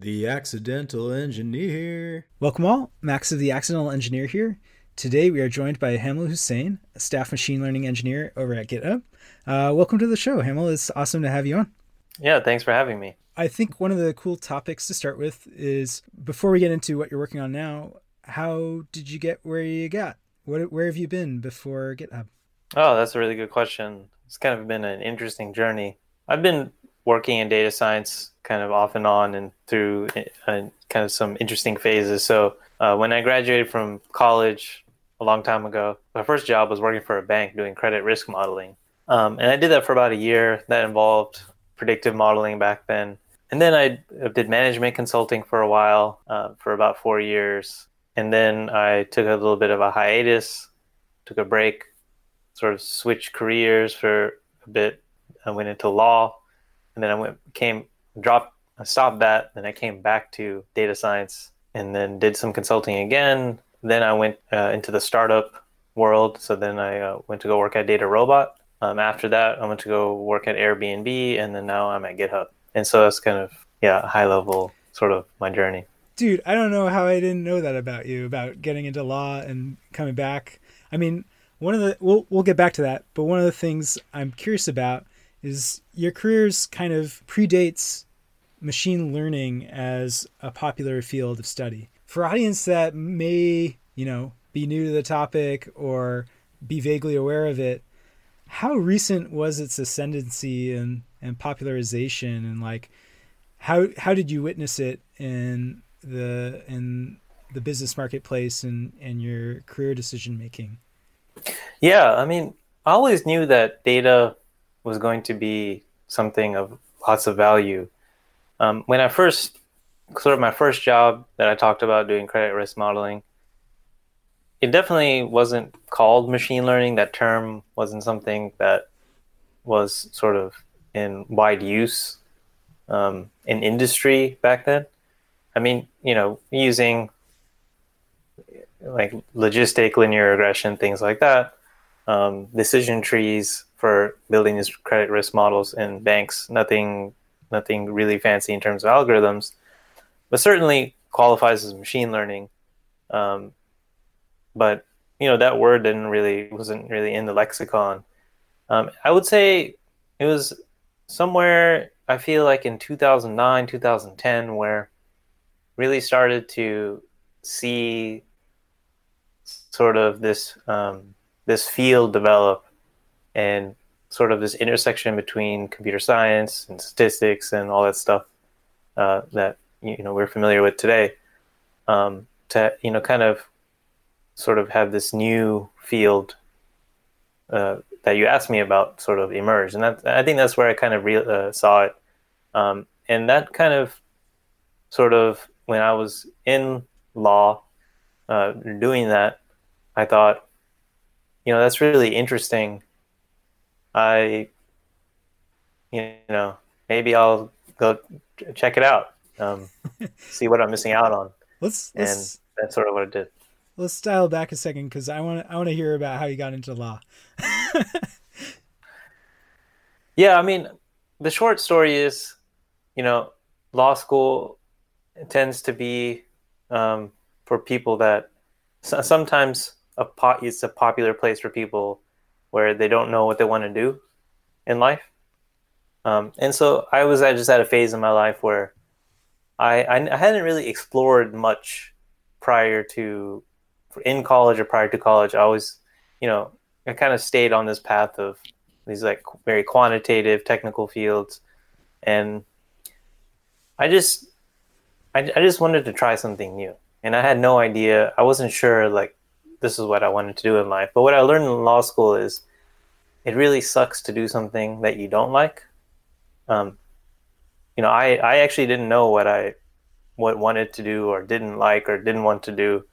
The Accidental Engineer. Welcome all. Max of the Accidental Engineer here. Today we are joined by Hamel Husain, a staff machine learning engineer over at GitHub. Uh, welcome to the show, Hamel. It's awesome to have you on. Yeah, thanks for having me. I think one of the cool topics to start with is before we get into what you're working on now, how did you get where you got? What, where have you been before GitHub? Oh, that's a really good question. It's kind of been an interesting journey. I've been working in data science kind of off and on and through uh, kind of some interesting phases. So uh, when I graduated from college a long time ago, my first job was working for a bank doing credit risk modeling. Um, and I did that for about a year. That involved predictive modeling back then. And then I did management consulting for a while, uh, for about four years. And then I took a little bit of a hiatus, took a break, sort of switched careers for a bit. I went into law and then I went came dropped I stopped that. Then I came back to data science and then did some consulting again. Then I went uh, into the startup world. So then I uh, went to go work at DataRobot um, after that I went to go work at Airbnb and then now I'm at GitHub. And so that's kind of yeah high level sort of my journey. Dude I don't know how I didn't know that about you about getting into law and coming back. I mean one of the we'll we'll get back to that but one of the things I'm curious about is your careers kind of predates machine learning as a popular field of study. For audience that may, you know, be new to the topic or be vaguely aware of it, how recent was its ascendancy and, and popularization and like how how did you witness it in the in the business marketplace and, and your career decision making? Yeah, I mean, I always knew that data was going to be something of lots of value. Um, when I first, sort of my first job that I talked about doing credit risk modeling, it definitely wasn't called machine learning. That term wasn't something that was sort of in wide use um, in industry back then. I mean, you know, using like logistic linear regression, things like that, um, decision trees, for building these credit risk models in banks. Nothing, nothing really fancy in terms of algorithms, but certainly qualifies as machine learning. Um, but you know that word didn't really wasn't really in the lexicon. Um, I would say it was somewhere I feel like in 2009, 2010 where really started to see sort of this um, this field develop and sort of this intersection between computer science and statistics and all that stuff uh, that you know we're familiar with today um, to you know kind of sort of have this new field uh, that you asked me about sort of emerge. And that I think that's where I kind of re- uh, saw it. Um, and that kind of sort of when I was in law uh, doing that I thought you know that's really interesting I, you know, maybe I'll go check it out, um, see what I'm missing out on. Let's, and let's, that's sort of what it did. Let's dial back a second because I want to I want to hear about how you got into law. yeah, I mean, the short story is, you know, law school tends to be um, for people that sometimes a pot it's a popular place for people where they don't know what they want to do in life. Um, and so I was I just at a phase in my life where I, I, I hadn't really explored much prior to in college or prior to college. I always, you know, I kind of stayed on this path of these like very quantitative technical fields, and I just I, I just wanted to try something new, and I had no idea. I wasn't sure like this is what I wanted to do in life. But what I learned in law school is it really sucks to do something that you don't like. Um, you know, I, I actually didn't know what I what wanted to do or didn't like or didn't want to do,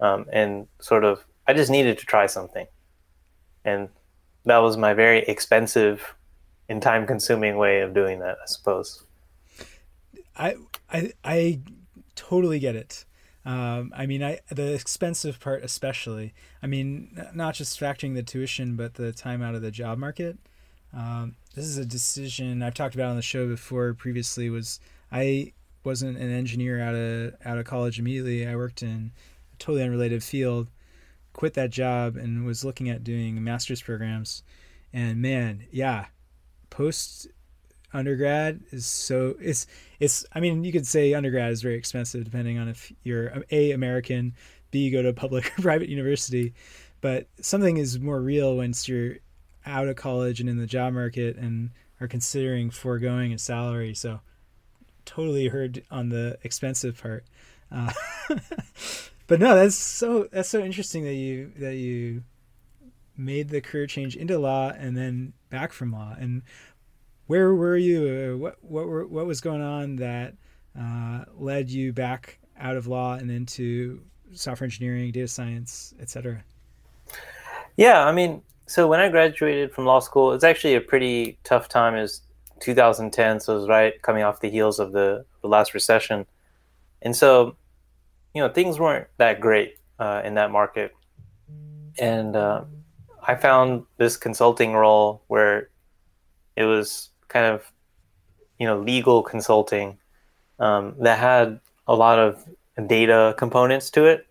um, and sort of I just needed to try something, and that was my very expensive and time consuming way of doing that, I suppose. I I I totally get it. Um, I mean, I the expensive part especially. I mean, not just factoring the tuition, but the time out of the job market. Um, this is a decision I've talked about on the show before previously. Was I wasn't an engineer out of out of college immediately. I worked in a totally unrelated field, quit that job, and was looking at doing master's programs. And man, yeah, post undergrad is so it's it's I mean you could say undergrad is very expensive depending on if you're a American, b go to a public or private university, but something is more real once you're out of college and in the job market and are considering foregoing a salary. So totally heard on the expensive part. Uh, but no, that's so that's so interesting that you that you made the career change into law and then back from law. And where were you? Uh, what what were, what was going on that uh, led you back out of law and into software engineering, data science, etc.? Yeah, I mean, so when I graduated from law school, it's actually a pretty tough time. Is 2010, so it was right coming off the heels of the, the last recession, and so you know things weren't that great uh, in that market, and uh, I found this consulting role where it was kind of you know legal consulting um, that had a lot of data components to it,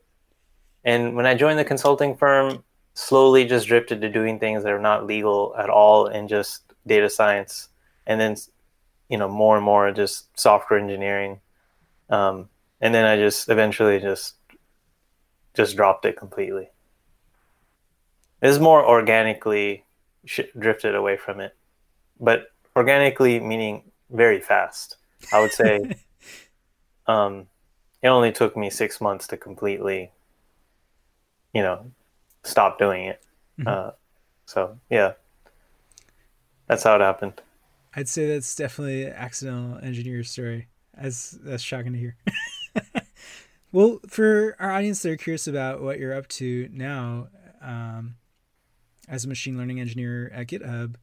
and when I joined the consulting firm, slowly just drifted to doing things that are not legal at all and just data science and then you know more and more just software engineering. Um, and then i just eventually just just dropped it completely. It's more organically sh- drifted away from it. But organically meaning very fast i would say um, it only took me six months to completely you know stop doing it mm-hmm. uh, so yeah that's how it happened I'd say that's definitely an accidental engineer story. As that's shocking to hear. well, for our audience that are curious about what you're up to now, um, as a machine learning engineer at GitHub,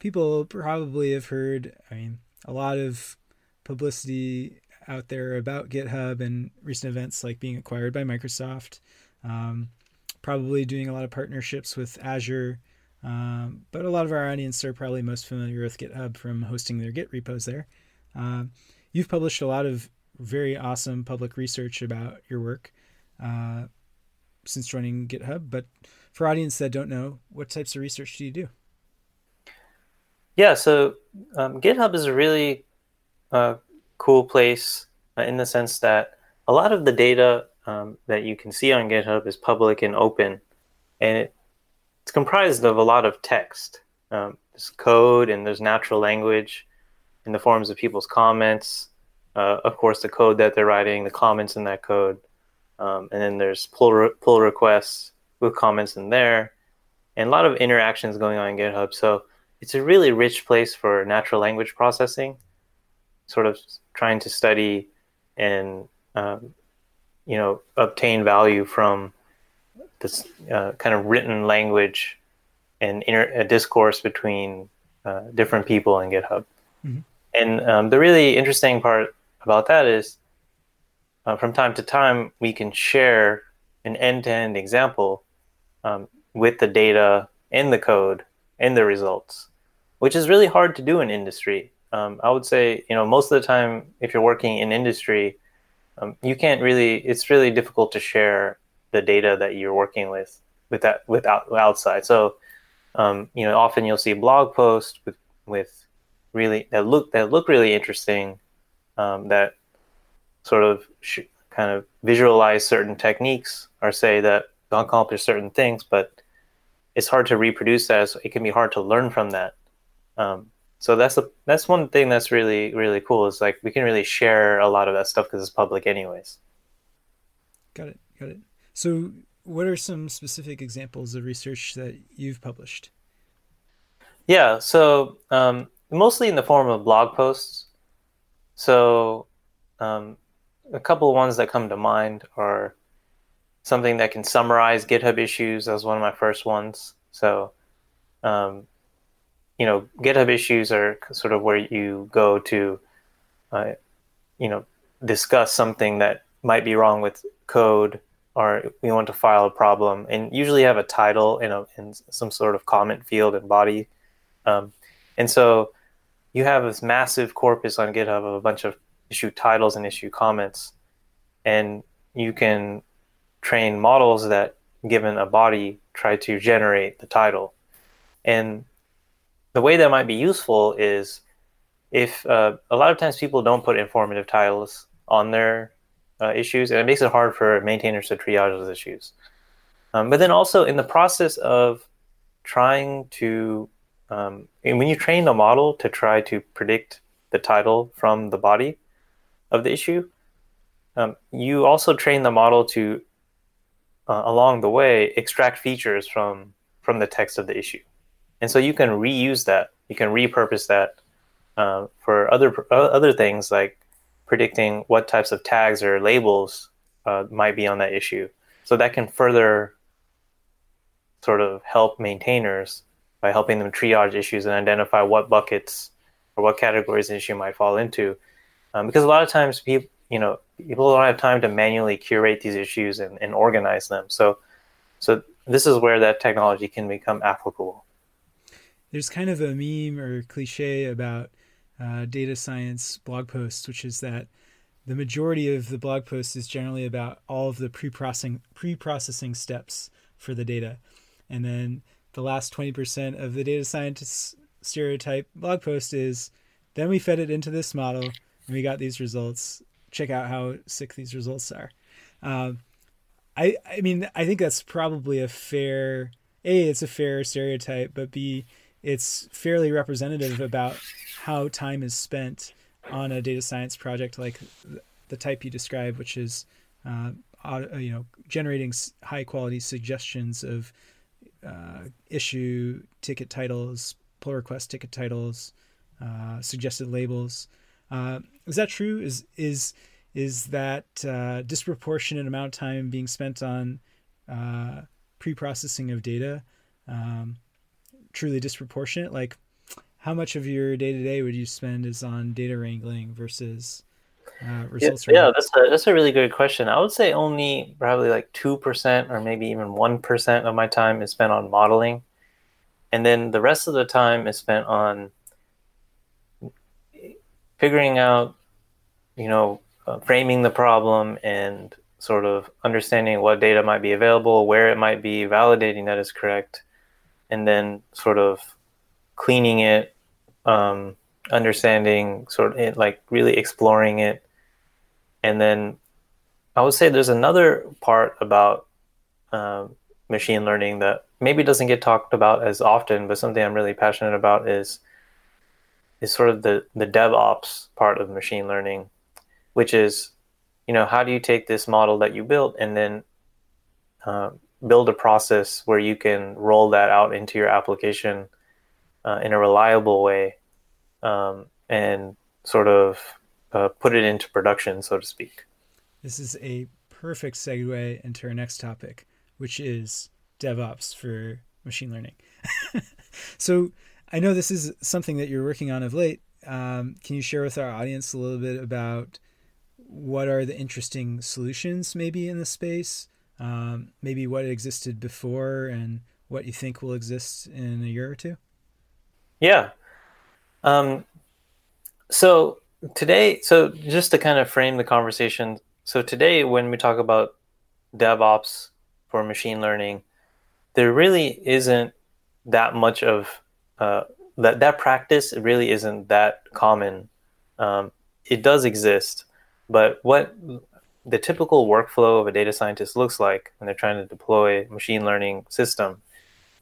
people probably have heard. I mean, a lot of publicity out there about GitHub and recent events like being acquired by Microsoft. Um, probably doing a lot of partnerships with Azure um, but a lot of our audience are probably most familiar with GitHub from hosting their Git repos there. Uh, you've published a lot of very awesome public research about your work uh, since joining GitHub. But for audience that don't know, what types of research do you do? Yeah, so um, GitHub is a really uh, cool place uh, in the sense that a lot of the data um, that you can see on GitHub is public and open, and it it's comprised of a lot of text. Um, there's code and there's natural language in the forms of people's comments. Uh, of course, the code that they're writing, the comments in that code, um, and then there's pull re- pull requests with comments in there, and a lot of interactions going on in GitHub. So it's a really rich place for natural language processing, sort of trying to study and um, you know obtain value from this uh, kind of written language and inter- a discourse between uh, different people in GitHub. Mm-hmm. And um, the really interesting part about that is uh, from time to time, we can share an end to end example um, with the data and the code and the results, which is really hard to do in industry. Um, I would say, you know, most of the time, if you're working in industry, um, you can't really, it's really difficult to share the data that you're working with with that without outside. So um, you know, often you'll see blog posts with with really that look that look really interesting, um, that sort of sh- kind of visualize certain techniques or say that accomplish certain things, but it's hard to reproduce that. So it can be hard to learn from that. Um, so that's a that's one thing that's really really cool is like we can really share a lot of that stuff because it's public anyways. Got it. Got it. So, what are some specific examples of research that you've published? Yeah, so um, mostly in the form of blog posts. So, um, a couple of ones that come to mind are something that can summarize GitHub issues. That was one of my first ones. So, um, you know, GitHub issues are sort of where you go to, uh, you know, discuss something that might be wrong with code or we want to file a problem, and usually have a title in a in some sort of comment field and body, um, and so you have this massive corpus on GitHub of a bunch of issue titles and issue comments, and you can train models that, given a body, try to generate the title. And the way that might be useful is if uh, a lot of times people don't put informative titles on their uh, issues, and it makes it hard for maintainers to triage those issues. Um, but then also in the process of trying to, um, when you train the model to try to predict the title from the body of the issue, um, you also train the model to, uh, along the way, extract features from from the text of the issue, and so you can reuse that. You can repurpose that uh, for other other things like predicting what types of tags or labels uh, might be on that issue. So that can further sort of help maintainers by helping them triage issues and identify what buckets or what categories an issue might fall into. Um, because a lot of times people, you know, people don't have time to manually curate these issues and, and organize them. So, so this is where that technology can become applicable. There's kind of a meme or cliche about uh, data science blog posts, which is that the majority of the blog post is generally about all of the pre-processing pre-processing steps for the data, and then the last 20% of the data scientist stereotype blog post is then we fed it into this model and we got these results. Check out how sick these results are. Um, I I mean I think that's probably a fair a it's a fair stereotype, but b it's fairly representative about how time is spent on a data science project like the type you describe, which is uh, you know generating high quality suggestions of uh, issue ticket titles, pull request ticket titles, uh, suggested labels. Uh, is that true? Is is is that uh, disproportionate amount of time being spent on uh, pre-processing of data um, truly disproportionate? Like how much of your day to day would you spend is on data wrangling versus uh, results? Yeah, yeah, that's a that's a really good question. I would say only probably like two percent or maybe even one percent of my time is spent on modeling, and then the rest of the time is spent on figuring out, you know, uh, framing the problem and sort of understanding what data might be available, where it might be, validating that is correct, and then sort of cleaning it, um, understanding sort of it, like really exploring it. And then I would say there's another part about um, machine learning that maybe doesn't get talked about as often, but something I'm really passionate about is is sort of the the DevOps part of machine learning, which is, you know, how do you take this model that you built and then uh, build a process where you can roll that out into your application uh, in a reliable way um, and sort of uh, put it into production, so to speak. This is a perfect segue into our next topic, which is DevOps for machine learning. so I know this is something that you're working on of late. Um, can you share with our audience a little bit about what are the interesting solutions maybe in the space? Um, maybe what existed before and what you think will exist in a year or two? Yeah. Um, so today, so just to kind of frame the conversation, so today when we talk about DevOps for machine learning, there really isn't that much of uh, that that practice really isn't that common. Um, it does exist, but what the typical workflow of a data scientist looks like when they're trying to deploy a machine learning system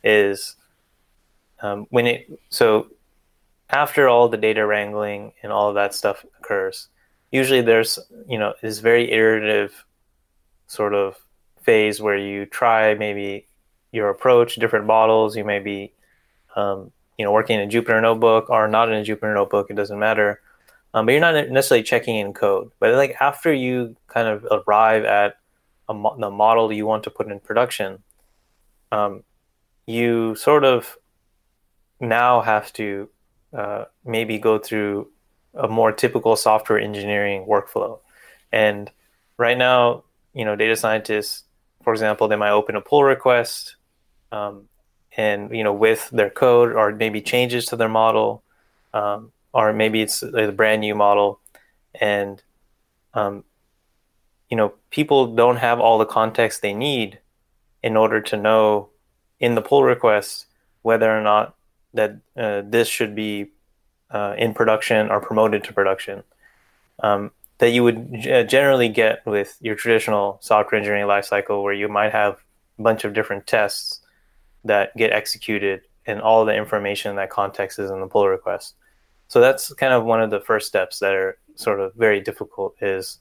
is um, when it so after all the data wrangling and all of that stuff occurs, usually there's you know this very iterative sort of phase where you try maybe your approach, different models. You may be um, you know working in a Jupyter notebook or not in a Jupyter notebook. It doesn't matter. Um, but you're not necessarily checking in code. But like after you kind of arrive at mo- the model you want to put in production, um, you sort of now have to uh, maybe go through a more typical software engineering workflow. And right now, you know, data scientists, for example, they might open a pull request, um, and you know, with their code or maybe changes to their model, um, or maybe it's a brand new model, and um, you know people don't have all the context they need in order to know in the pull request whether or not that uh, this should be uh, in production or promoted to production. Um, that you would g- generally get with your traditional software engineering lifecycle where you might have a bunch of different tests that get executed and all the information that context is in the pull request so that's kind of one of the first steps that are sort of very difficult is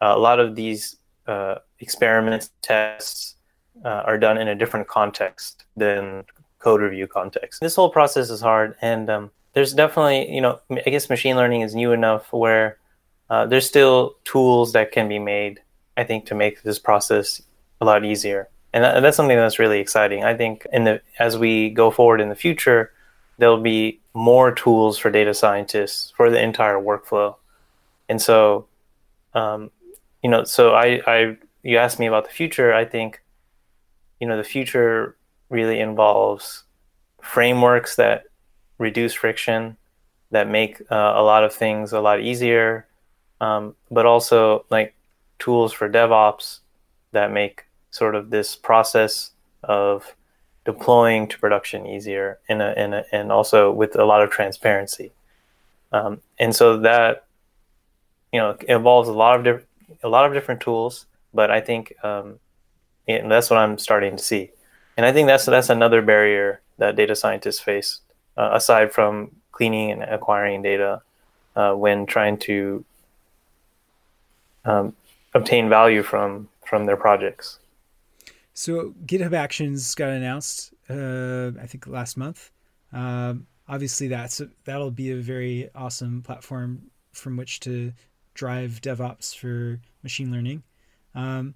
uh, a lot of these uh, experiments tests uh, are done in a different context than code review context. This whole process is hard and um, there's definitely you know i guess machine learning is new enough where uh, there's still tools that can be made i think to make this process a lot easier. And, that, and that's something that's really exciting. I think in the as we go forward in the future there'll be more tools for data scientists for the entire workflow. And so, um, you know, so I, I, you asked me about the future. I think, you know, the future really involves frameworks that reduce friction, that make uh, a lot of things a lot easier, um, but also like tools for DevOps that make sort of this process of deploying to production easier in a, in a, and also with a lot of transparency. Um, and so that you know involves a lot of different a lot of different tools, but I think um, and that's what I'm starting to see. And I think that's that's another barrier that data scientists face, uh, aside from cleaning and acquiring data uh, when trying to um, obtain value from from their projects. So GitHub Actions got announced, uh, I think last month. Um, obviously, that's a, that'll be a very awesome platform from which to drive DevOps for machine learning. Um,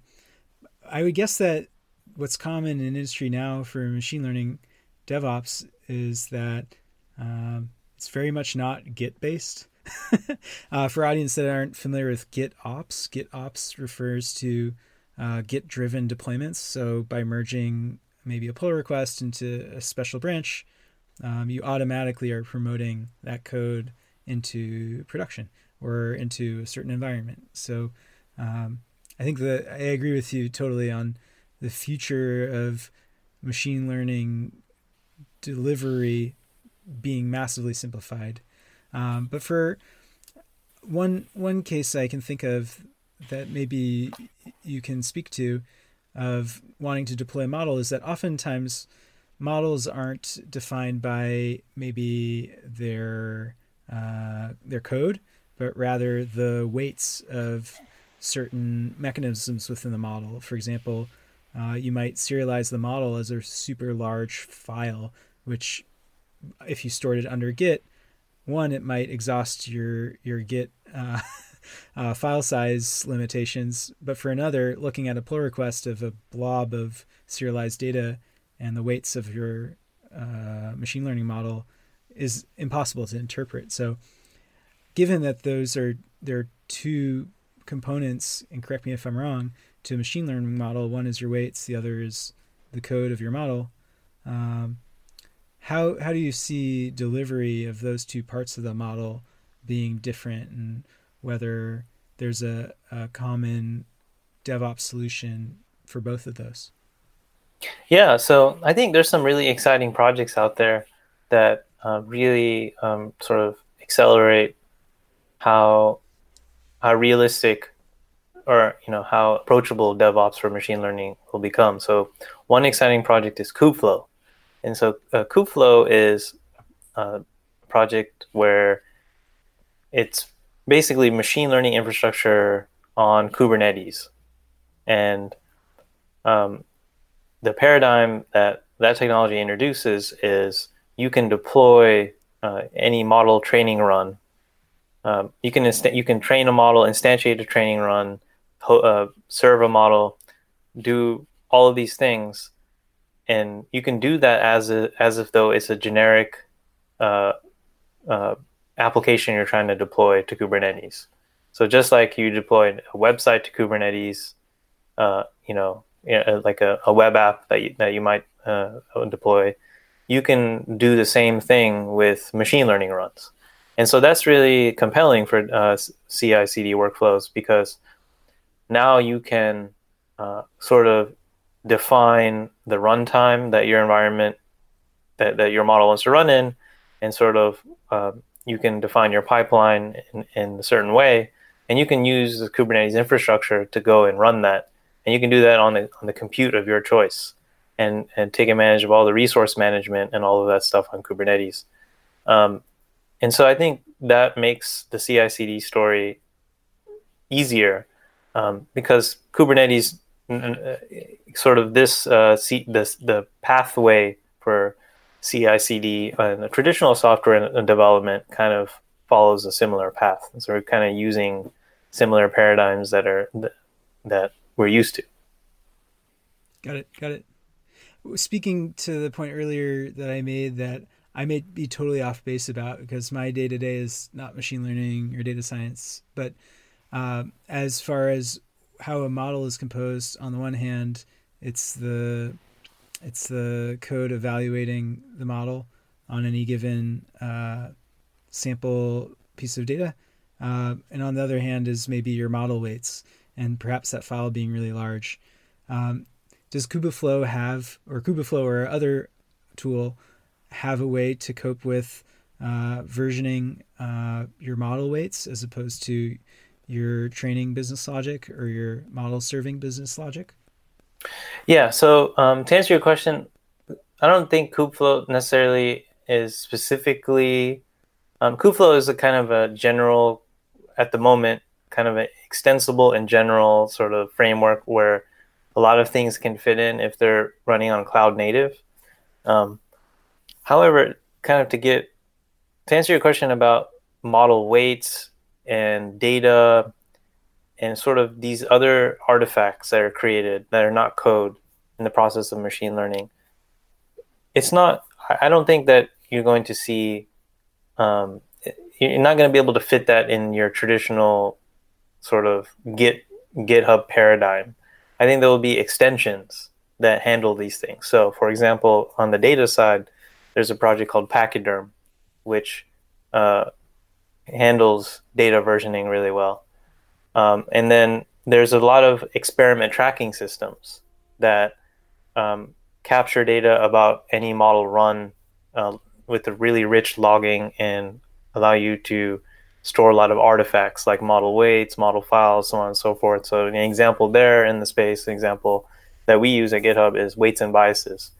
I would guess that what's common in industry now for machine learning DevOps is that um, it's very much not Git based. uh, for audience that aren't familiar with GitOps, GitOps refers to uh, Git driven deployments. So by merging maybe a pull request into a special branch, um, you automatically are promoting that code into production or into a certain environment. So um, I think that I agree with you totally on the future of machine learning delivery being massively simplified. Um, but for one one case I can think of that maybe you can speak to of wanting to deploy a model is that oftentimes models aren't defined by maybe their uh, their code, but rather the weights of certain mechanisms within the model. For example, uh, you might serialize the model as a super large file, which if you stored it under Git, one it might exhaust your your Git uh, uh, file size limitations. But for another, looking at a pull request of a blob of serialized data and the weights of your uh, machine learning model is impossible to interpret. So, given that those are there are two components, and correct me if I'm wrong, to a machine learning model. One is your weights, the other is the code of your model. Um, how how do you see delivery of those two parts of the model being different, and whether there's a, a common DevOps solution for both of those. Yeah, so I think there's some really exciting projects out there that uh, really um, sort of accelerate how how realistic or you know how approachable DevOps for machine learning will become. So one exciting project is Kubeflow, and so uh, Kubeflow is a project where it's basically machine learning infrastructure on Kubernetes. And um, the paradigm that that technology introduces is you can deploy uh, any model training run. Um, you can you can train a model, instantiate a training run, ho- uh, serve a model, do all of these things, and you can do that as a, as if though it's a generic uh, uh application you're trying to deploy to Kubernetes. So just like you deployed a website to Kubernetes, uh, you know, like a, a, web app that you, that you might uh, deploy, you can do the same thing with machine learning runs. And so that's really compelling for uh, CI CD workflows because now you can uh, sort of define the runtime that your environment that, that your model wants to run in and sort of uh, you can define your pipeline in, in a certain way and you can use the kubernetes infrastructure to go and run that. And you can do that on the on the compute of your choice and and take advantage of all the resource management and all of that stuff on kubernetes. Um, and so i think that makes the ci/cd story easier um, because kubernetes uh, sort of this uh, C, this the pathway for CI/CD and traditional software development kind of follows a similar path. So we're kind of using similar paradigms that are that we're used to. Got it. Got it. Speaking to the point earlier that I made that I may be totally off base about because my day to day is not machine learning or data science, but uh, as far as how a model is composed, on the one hand, it's the it's the code evaluating the model on any given uh, sample piece of data, uh, and on the other hand is maybe your model weights and perhaps that file being really large. Um, does Kubeflow have, or Kubeflow or other tool, have a way to cope with uh, versioning uh, your model weights as opposed to your training business logic or your model serving business logic? Yeah. So um, to answer your question, I don't think Kubeflow necessarily is specifically. Um, Kubeflow is a kind of a general, at the moment, kind of an extensible and general sort of framework where a lot of things can fit in if they're running on cloud native. Um, however, kind of to get to answer your question about model weights and data and sort of these other artifacts that are created that are not code in the process of machine learning. It's not, I don't think that you're going to see, um, you're not going to be able to fit that in your traditional sort of Git, GitHub paradigm. I think there will be extensions that handle these things. So, for example, on the data side, there's a project called Pachyderm, which uh, handles data versioning really well. Um, and then there's a lot of experiment tracking systems that um, capture data about any model run uh, with a really rich logging and allow you to store a lot of artifacts like model weights, model files, so on and so forth. So an example there in the space, an example that we use at GitHub is weights and biases.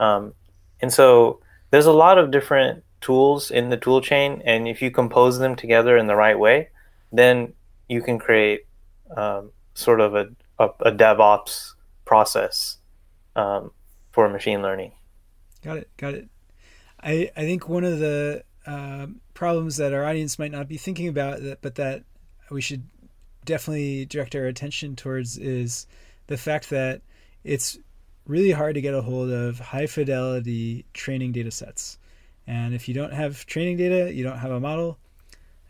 Um, and so there's a lot of different tools in the tool chain, and if you compose them together in the right way, then you can create um, sort of a, a, a DevOps process um, for machine learning. Got it. Got it. I, I think one of the uh, problems that our audience might not be thinking about, but that we should definitely direct our attention towards is the fact that it's really hard to get a hold of high fidelity training data sets. And if you don't have training data, you don't have a model.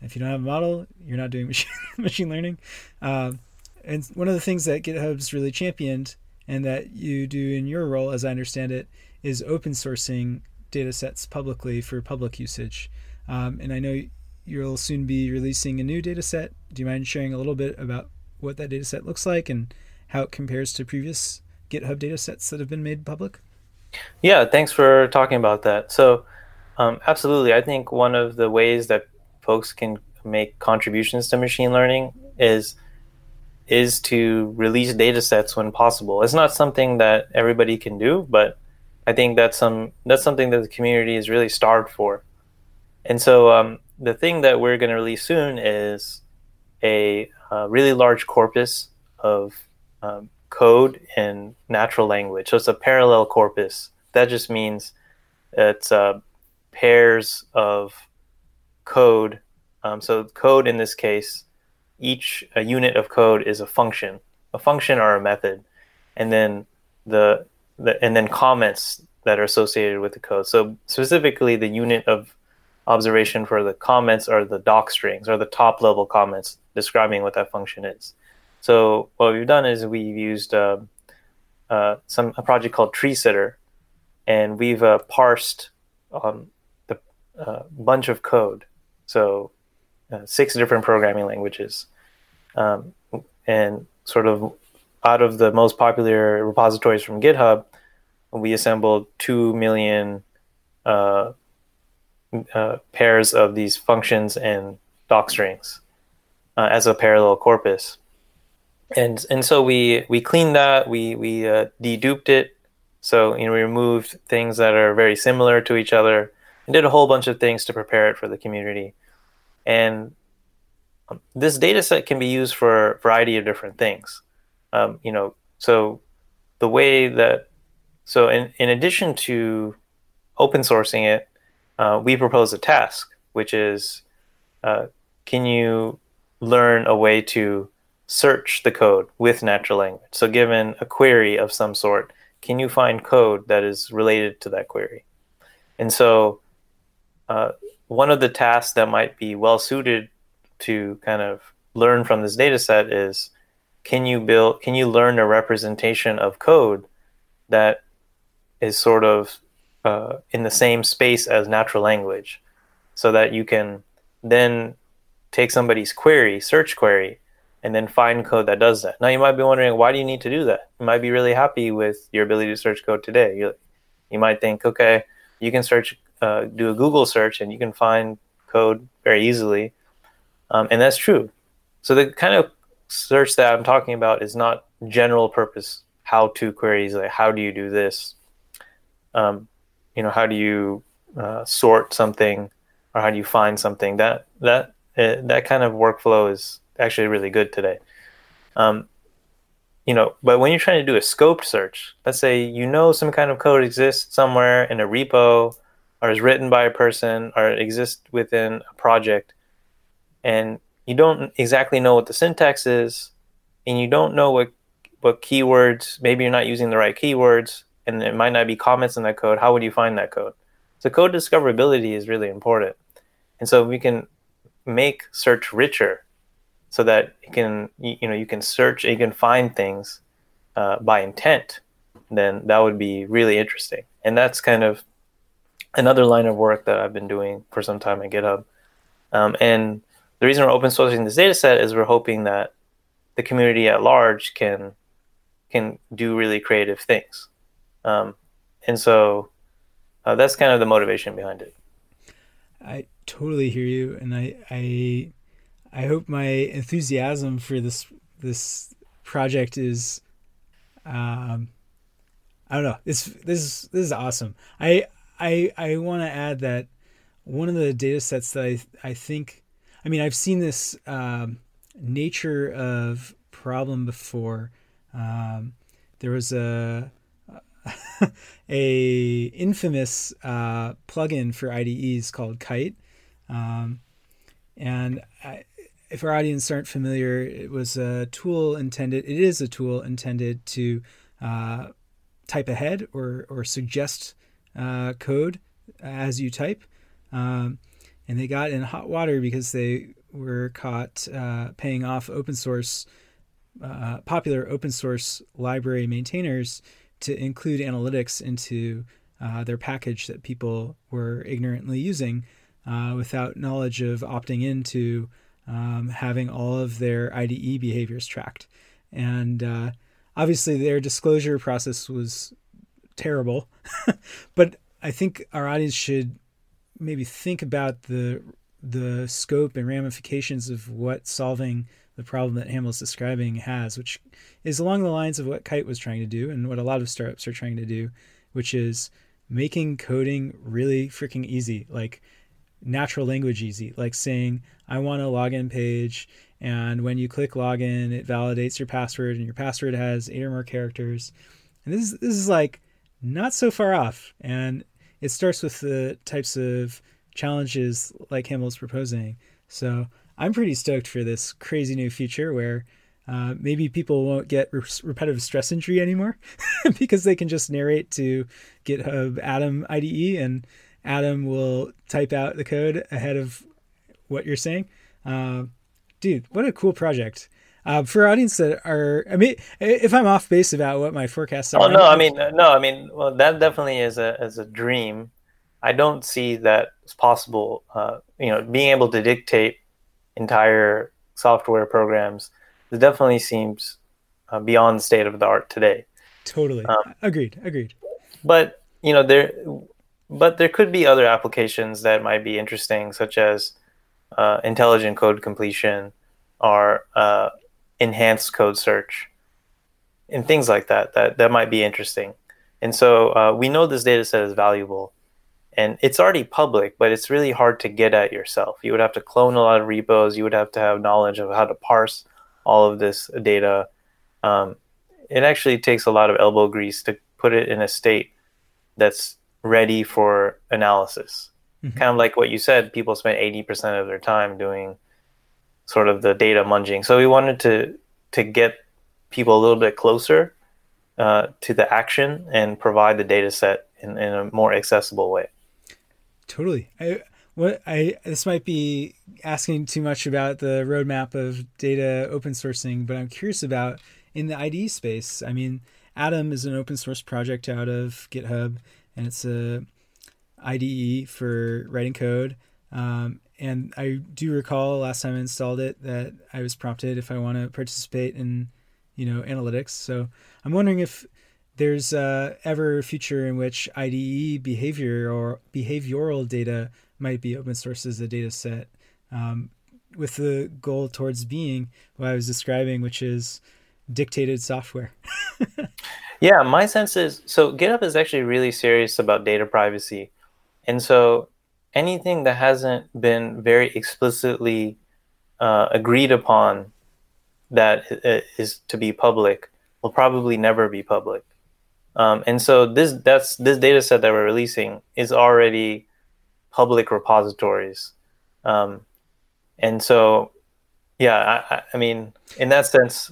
If you don't have a model, you're not doing machine, machine learning. Um, and one of the things that GitHub's really championed and that you do in your role, as I understand it, is open sourcing data sets publicly for public usage. Um, and I know you'll soon be releasing a new data set. Do you mind sharing a little bit about what that data set looks like and how it compares to previous GitHub data sets that have been made public? Yeah, thanks for talking about that. So, um, absolutely. I think one of the ways that folks can make contributions to machine learning is is to release data sets when possible. It's not something that everybody can do, but I think that's some that's something that the community is really starved for. And so um, the thing that we're going to release soon is a, really large corpus of um, code in natural language. So it's a parallel corpus. That just means it's uh, pairs of code. Um, so code in this case, each a unit of code is a function, a function or a method, and then the, the and then comments that are associated with the code. So specifically, the unit of observation for the comments are the doc strings or the top level comments describing what that function is. So what we've done is we've used uh, uh, some a project called Tree Sitter, and we've uh, parsed um, the uh, bunch of code. So uh, six different programming languages, um, and sort of out of the most popular repositories from GitHub, we assembled two million uh, uh, pairs of these functions and doc strings uh, as a parallel corpus. And and so we we cleaned that. We we uh, deduped it. So you know we removed things that are very similar to each other and did a whole bunch of things to prepare it for the community. And um, this data set can be used for a variety of different things. Um, you know, so the way that so in, in addition to open sourcing it, uh, we propose a task, which is uh, can you learn a way to search the code with natural language. So, given a query of some sort, can you find code that is related to that query? And so, uh, one of the tasks that might be well suited to kind of learn from this data set is can you build can you learn a representation of code that is sort of uh, in the same space as natural language so that you can then take somebody's query, search query, and then find code that does that. Now you might be wondering, why do you need to do that? You might be really happy with your ability to search code today. You, you might think, okay, you can search, uh, do a Google search, and you can find code very easily, um, and that's true. So the kind of search that I'm talking about is not general purpose how-to queries like how do you do this, um, you know, how do you uh, sort something, or how do you find something. That that uh, that kind of workflow is actually really good today. Um, you know, but when you're trying to do a scoped search, let's say you know some kind of code exists somewhere in a repo or is written by a person or exists within a project and you don't exactly know what the syntax is and you don't know what what keywords maybe you're not using the right keywords and it might not be comments in that code how would you find that code? So code discoverability is really important. And so we can make search richer so that you can you know you can search and you can find things uh, by intent then that would be really interesting. And that's kind of another line of work that i've been doing for some time at github um, and the reason we're open sourcing this data set is we're hoping that the community at large can can do really creative things um, and so uh, that's kind of the motivation behind it i totally hear you and i i I hope my enthusiasm for this this project is um I don't know. This this this is awesome. I I I want to add that one of the data sets that I I think I mean I've seen this um, nature of problem before. Um, there was a a infamous uh, plugin for IDEs called Kite, um, and I, if our audience aren't familiar, it was a tool intended. It is a tool intended to uh, type ahead or or suggest uh, code as you type. Um, and they got in hot water because they were caught uh, paying off open source, uh, popular open source library maintainers to include analytics into uh, their package that people were ignorantly using uh, without knowledge of opting into um, having all of their IDE behaviors tracked. And uh, obviously, their disclosure process was terrible. but I think our audience should maybe think about the the scope and ramifications of what solving the problem that Hamel is describing has, which is along the lines of what Kite was trying to do and what a lot of startups are trying to do, which is making coding really freaking easy. Like natural language easy, like saying, I want a login page. And when you click login, it validates your password, and your password has eight or more characters. And this is, this is like not so far off. And it starts with the types of challenges like Hamel's proposing. So I'm pretty stoked for this crazy new feature where uh, maybe people won't get re- repetitive stress injury anymore because they can just narrate to GitHub Atom IDE and Atom will type out the code ahead of what you're saying. Uh, dude, what a cool project. Uh, for audience that are, I mean, if I'm off base about what my forecasts are. Oh no, I mean, no, I mean, well, that definitely is a is a dream. I don't see that it's possible. Uh, you know, being able to dictate entire software programs it definitely seems uh, beyond the state of the art today. Totally um, agreed. Agreed. But you know there, but there could be other applications that might be interesting, such as uh, intelligent code completion or uh, enhanced code search and things like that. That that might be interesting. And so uh, we know this data set is valuable and it's already public, but it's really hard to get at yourself. You would have to clone a lot of repos. You would have to have knowledge of how to parse all of this data. Um, it actually takes a lot of elbow grease to put it in a state that's ready for analysis. Mm-hmm. Kind of like what you said, people spend 80% of their time doing sort of the data munging. So we wanted to to get people a little bit closer uh, to the action and provide the data set in, in a more accessible way. Totally. I, what I this might be asking too much about the roadmap of data open sourcing, but I'm curious about in the IDE space. I mean, Atom is an open source project out of GitHub, and it's a IDE for writing code. Um, and I do recall last time I installed it that I was prompted if I want to participate in, you know, analytics. So I'm wondering if there's uh, ever a future in which IDE behavior or behavioral data might be open source as a data set, um, with the goal towards being what I was describing, which is dictated software. yeah, my sense is so GitHub is actually really serious about data privacy, and so anything that hasn't been very explicitly uh, agreed upon that is to be public will probably never be public. Um, and so this that's this data set that we're releasing is already public repositories. Um, and so, yeah, I, I, mean, in that sense,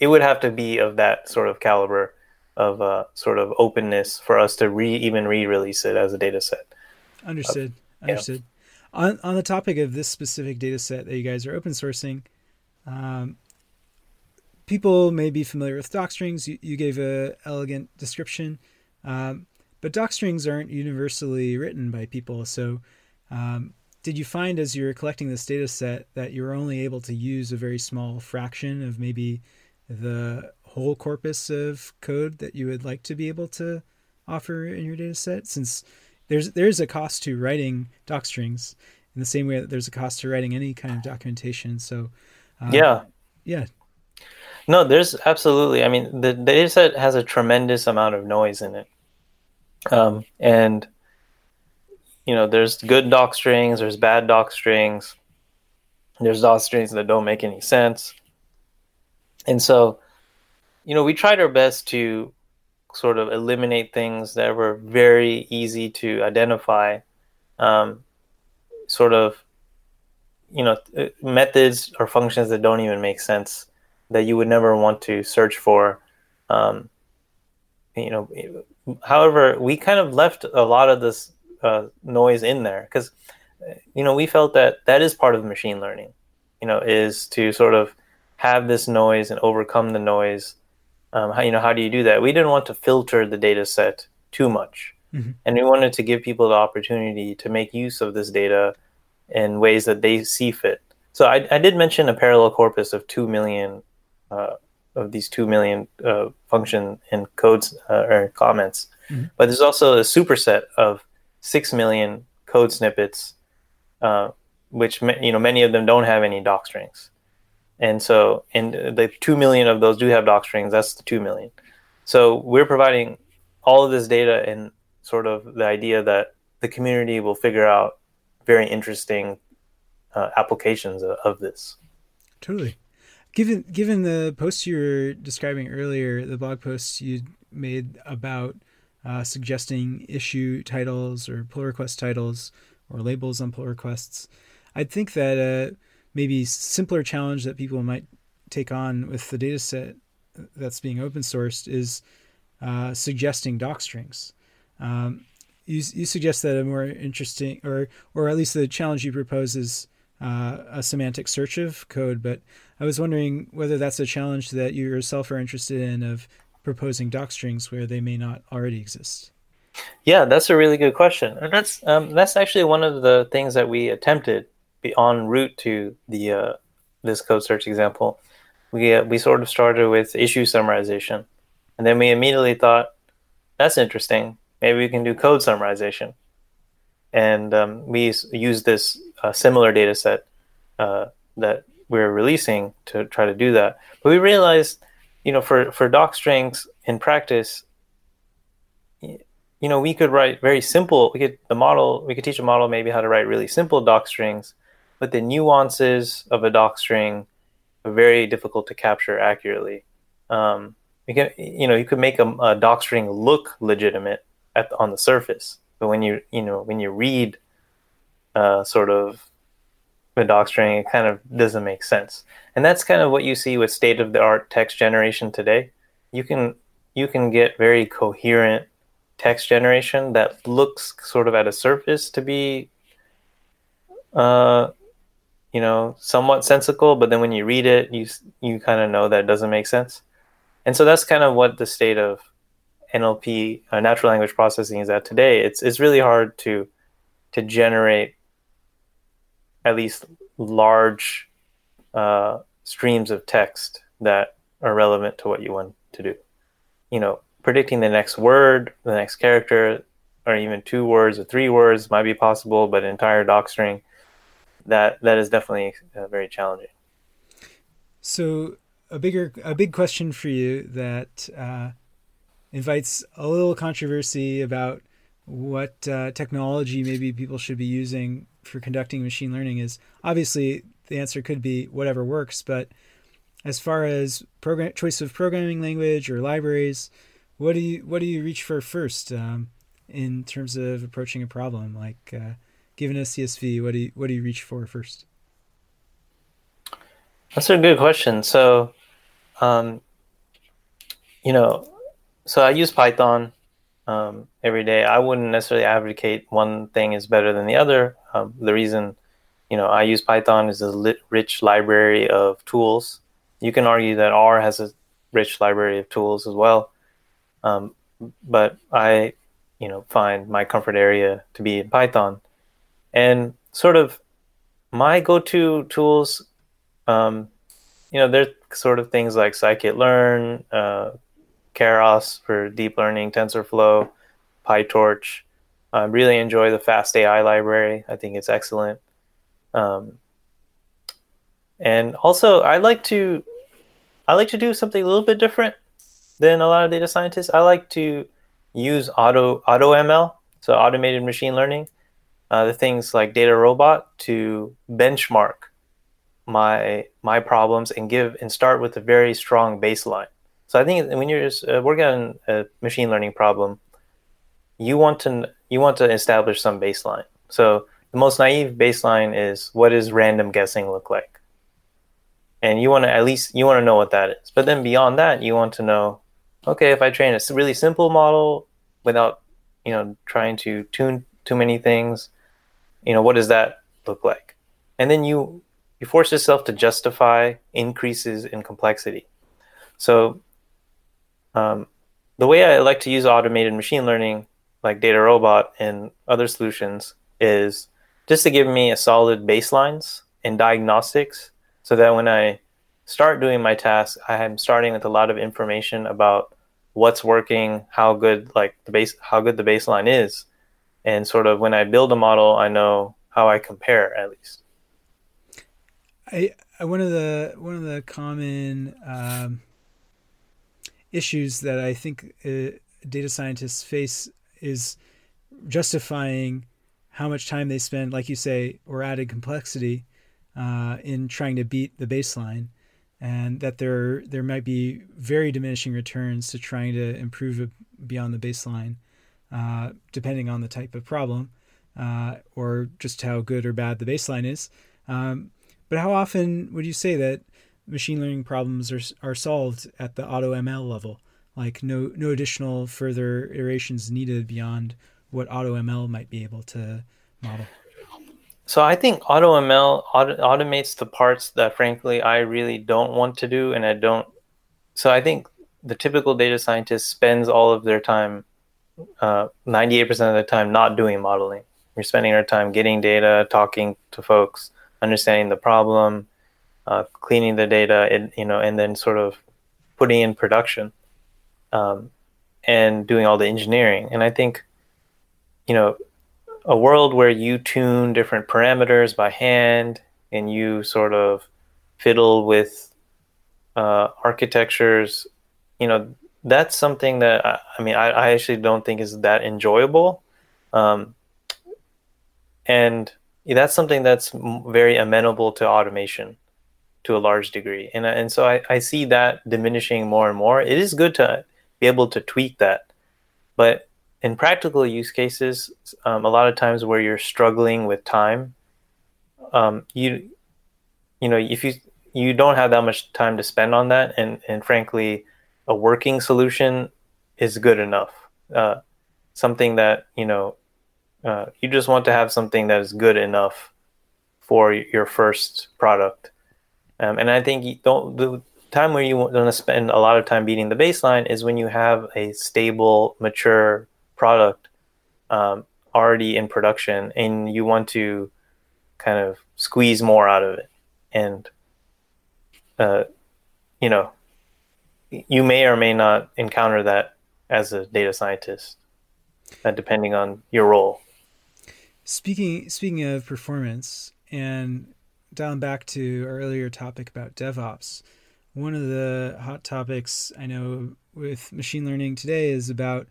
it would have to be of that sort of caliber of uh, sort of openness for us to re even re-release it as a data set. Understood. Understood. On on the topic of this specific data set that you guys are open sourcing, um, people may be familiar with docstrings. You, you gave a elegant description, um, but docstrings aren't universally written by people. So, um, did you find as you were collecting this data set that you were only able to use a very small fraction of maybe the whole corpus of code that you would like to be able to offer in your data set? Since there's there's a cost to writing docstrings in the same way that there's a cost to writing any kind of documentation. So, um, yeah, yeah. No, there's absolutely. I mean, the, the data set has a tremendous amount of noise in it, um, and you know, there's good doc strings, there's bad doc strings, there's doc strings that don't make any sense, and so, you know, we tried our best to sort of eliminate things that were very easy to identify, um, sort of, you know, uh, methods or functions that don't even make sense that you would never want to search for. Um, you know, however, we kind of left a lot of this uh, noise in there because, you know, we felt that that is part of machine learning. You know, is to sort of have this noise and overcome the noise. Um, how, you know, how do you do that? We didn't want to filter the data set too much. Mm-hmm. And we wanted to give people the opportunity to make use of this data in ways that they see fit. So I, I did mention a parallel corpus of 2 million uh, of these 2 million uh, function and codes uh, or comments. Mm-hmm. But there's also a superset of 6 million code snippets, uh, which you know many of them don't have any doc strings. And so, and the 2 million of those do have doc strings. That's the 2 million. So we're providing all of this data and sort of the idea that the community will figure out very interesting uh, applications of, of this. Totally. Given given the posts you were describing earlier, the blog posts you made about uh, suggesting issue titles or pull request titles or labels on pull requests, I'd think that a maybe simpler challenge that people might take on with the data set that's being open sourced is uh, suggesting doc strings. Um, you, you suggest that a more interesting, or or at least the challenge you propose is uh, a semantic search of code, but I was wondering whether that's a challenge that you yourself are interested in of proposing doc strings where they may not already exist. Yeah, that's a really good question, and that's um, that's actually one of the things that we attempted en route to the uh, this code search example. We uh, we sort of started with issue summarization, and then we immediately thought, that's interesting. Maybe we can do code summarization, and um, we use this uh, similar data set uh, that we're releasing to try to do that. But we realized, you know, for for doc strings in practice, you know, we could write very simple. We could the model. We could teach a model maybe how to write really simple doc strings, but the nuances of a doc string are very difficult to capture accurately. Um, you can, you know, you could make a, a doc string look legitimate at on the surface, but when you, you know, when you read, uh, sort of a doc string, it kind of doesn't make sense. And that's kind of what you see with state of the art text generation today. You can you can get very coherent text generation that looks sort of at a surface to be uh, you know somewhat sensical but then when you read it you you kind of know that it doesn't make sense. And so that's kind of what the state of nlp uh, natural language processing is at today. It's it's really hard to to generate at least large uh, streams of text that are relevant to what you want to do. You know predicting the next word, the next character, or even two words or three words might be possible, but an entire doc string, that that is definitely uh, very challenging. So a bigger a big question for you that uh, invites a little controversy about what uh, technology maybe people should be using for conducting machine learning is obviously the answer could be whatever works, but as far as program choice of programming language or libraries, what do you what do you reach for first um, in terms of approaching a problem? Like uh, given a CSV, what do you what do you reach for first? That's a good question. So, um, you know, so I use Python um, every day. I wouldn't necessarily advocate one thing is better than the other. Um, the reason, you know, I use Python is a lit- rich library of tools. You can argue that R has a rich library of tools as well. Um, but I, you know, find my comfort area to be in Python, and sort of my go-to tools. Um, you know, there's sort of things like scikit-learn, uh, Keras for deep learning, TensorFlow, PyTorch. I really enjoy the Fast AI library. I think it's excellent. Um, and also, I like to I like to do something a little bit different than a lot of data scientists. I like to use auto auto ML, so automated machine learning, uh, the things like DataRobot to benchmark my my problems and give and start with a very strong baseline. So I think when you're uh, working on a machine learning problem, you want to you want to establish some baseline. So the most naive baseline is what does random guessing look like? And you want to at least you want to know what that is. But then beyond that, you want to know okay, if I train a really simple model without, you know, trying to tune too many things, you know, what does that look like? And then you you force yourself to justify increases in complexity. So um, the way I like to use automated machine learning, like DataRobot and other solutions, is just to give me a solid baselines and diagnostics so that when I start doing my task, I am starting with a lot of information about what's working, how good like the base, how good the baseline is, and sort of when I build a model, I know how I compare at least. I, one of the one of the common um, issues that I think uh, data scientists face is justifying how much time they spend, like you say, or added complexity uh, in trying to beat the baseline and that there there might be very diminishing returns to trying to improve beyond the baseline, uh, depending on the type of problem, uh, or just how good or bad the baseline is. Um, but how often would you say that machine learning problems are are solved at the auto ML level? Like no no additional further iterations needed beyond what auto ML might be able to model. So I think AutoML auto- automates the parts that, frankly, I really don't want to do, and I don't. So I think the typical data scientist spends all of their time uh, 98% of the time not doing modeling. We're spending our time getting data, talking to folks, understanding the problem, uh, cleaning the data, and, you know, and then sort of putting in production um, and doing all the engineering. And I think, you know, a world where you tune different parameters by hand and you sort of fiddle with uh, architectures, you know, that's something that I, I mean, I, I, actually don't think is that enjoyable. Um, and that's something that's very amenable to automation to a large degree. And, and so I, I see that diminishing more and more. It is good to be able to tweak that. But in practical use cases, um, a lot of times where you're struggling with time, um, you you know if you you don't have that much time to spend on that, and and frankly, a working solution is good enough. Uh, something that you know uh, you just want to have something that is good enough for your first product. Um, and I think you don't the time where you want to spend a lot of time beating the baseline is when you have a stable, mature product um, already in production, and you want to kind of squeeze more out of it. And uh, you know, you may or may not encounter that as a data scientist, uh, depending on your role. Speaking speaking of performance and down back to our earlier topic about DevOps, one of the hot topics I know with machine learning today is about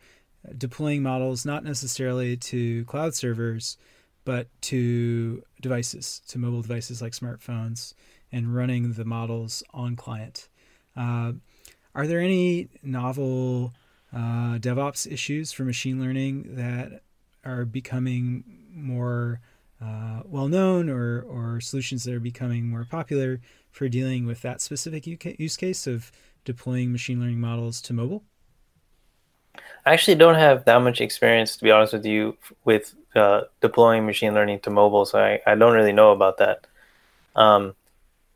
deploying models not necessarily to cloud servers, but to devices, to mobile devices like smartphones, and running the models on client. Uh, are there any novel uh, DevOps issues for machine learning that are becoming more uh, well known or, or solutions that are becoming more popular for dealing with that specific use case of deploying machine learning models to mobile? I actually don't have that much experience, to be honest with you, with uh, deploying machine learning to mobile, so I, I don't really know about that. Um,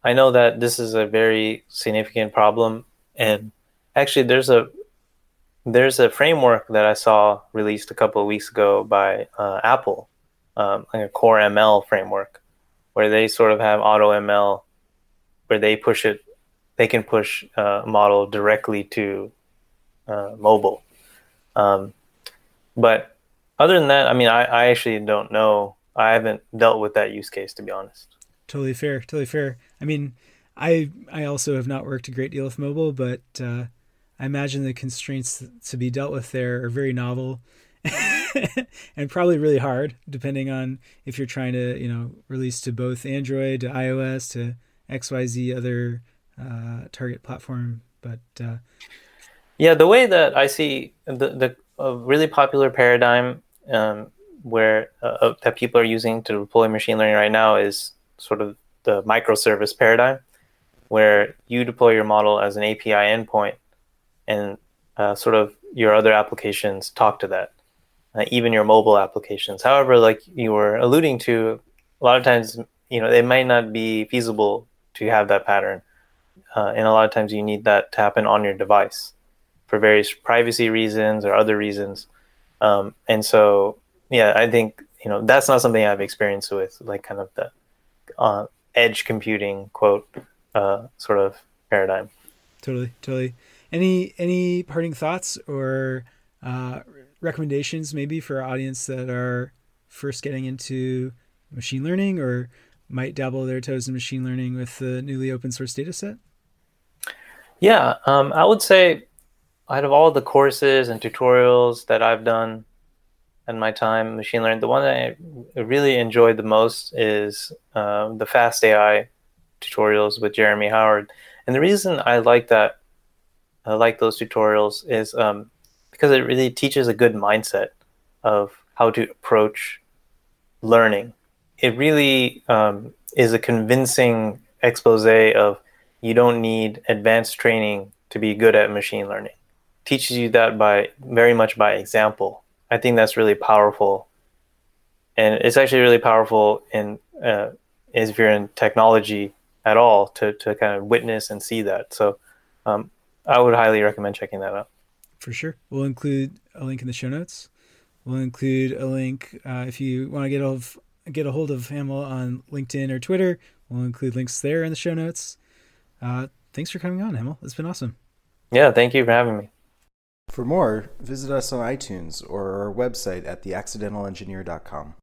I know that this is a very significant problem, and actually, there's a there's a framework that I saw released a couple of weeks ago by uh, Apple, um, like a Core ML framework, where they sort of have Auto ML, where they push it, they can push uh, a model directly to uh, mobile. Um, but other than that, I mean, I, I actually don't know. I haven't dealt with that use case to be honest. Totally fair. Totally fair. I mean, I I also have not worked a great deal with mobile, but uh, I imagine the constraints to be dealt with there are very novel and probably really hard, depending on if you're trying to you know release to both Android, to iOS, to XYZ other uh, target platform. But uh, yeah, the way that I see the the really popular paradigm um, where uh, that people are using to deploy machine learning right now is sort of the microservice paradigm, where you deploy your model as an API endpoint, and uh, sort of your other applications talk to that, uh, even your mobile applications. However, like you were alluding to, a lot of times you know it might not be feasible to have that pattern, uh, and a lot of times you need that to happen on your device for various privacy reasons or other reasons. Um, and so, yeah, I think you know that's not something I've experienced with, like kind of the uh, edge computing quote uh, sort of paradigm. Totally, totally. Any any parting thoughts or uh, recommendations maybe for our audience that are first getting into machine learning or might dabble their toes in machine learning with the newly open source data set? Yeah, um, I would say out of all the courses and tutorials that I've done in my time machine learning, the one that I really enjoyed the most is uh, the Fast AI tutorials with Jeremy Howard. And the reason I like that, I like those tutorials, is um, because it really teaches a good mindset of how to approach learning. It really um, is a convincing expose of you don't need advanced training to be good at machine learning teaches you that by very much by example. I think that's really powerful, and it's actually really powerful in uh, if you're in technology at all to to kind of witness and see that. So, um, I would highly recommend checking that out. for sure. We'll include a link in the show notes. We'll include a link uh, if you want to get of get a hold of Hamel on LinkedIn or Twitter. We'll include links there in the show notes. Uh, thanks for coming on, Hamel. It's been awesome. Yeah, thank you for having me. For more, visit us on iTunes or our website at theaccidentalengineer.com.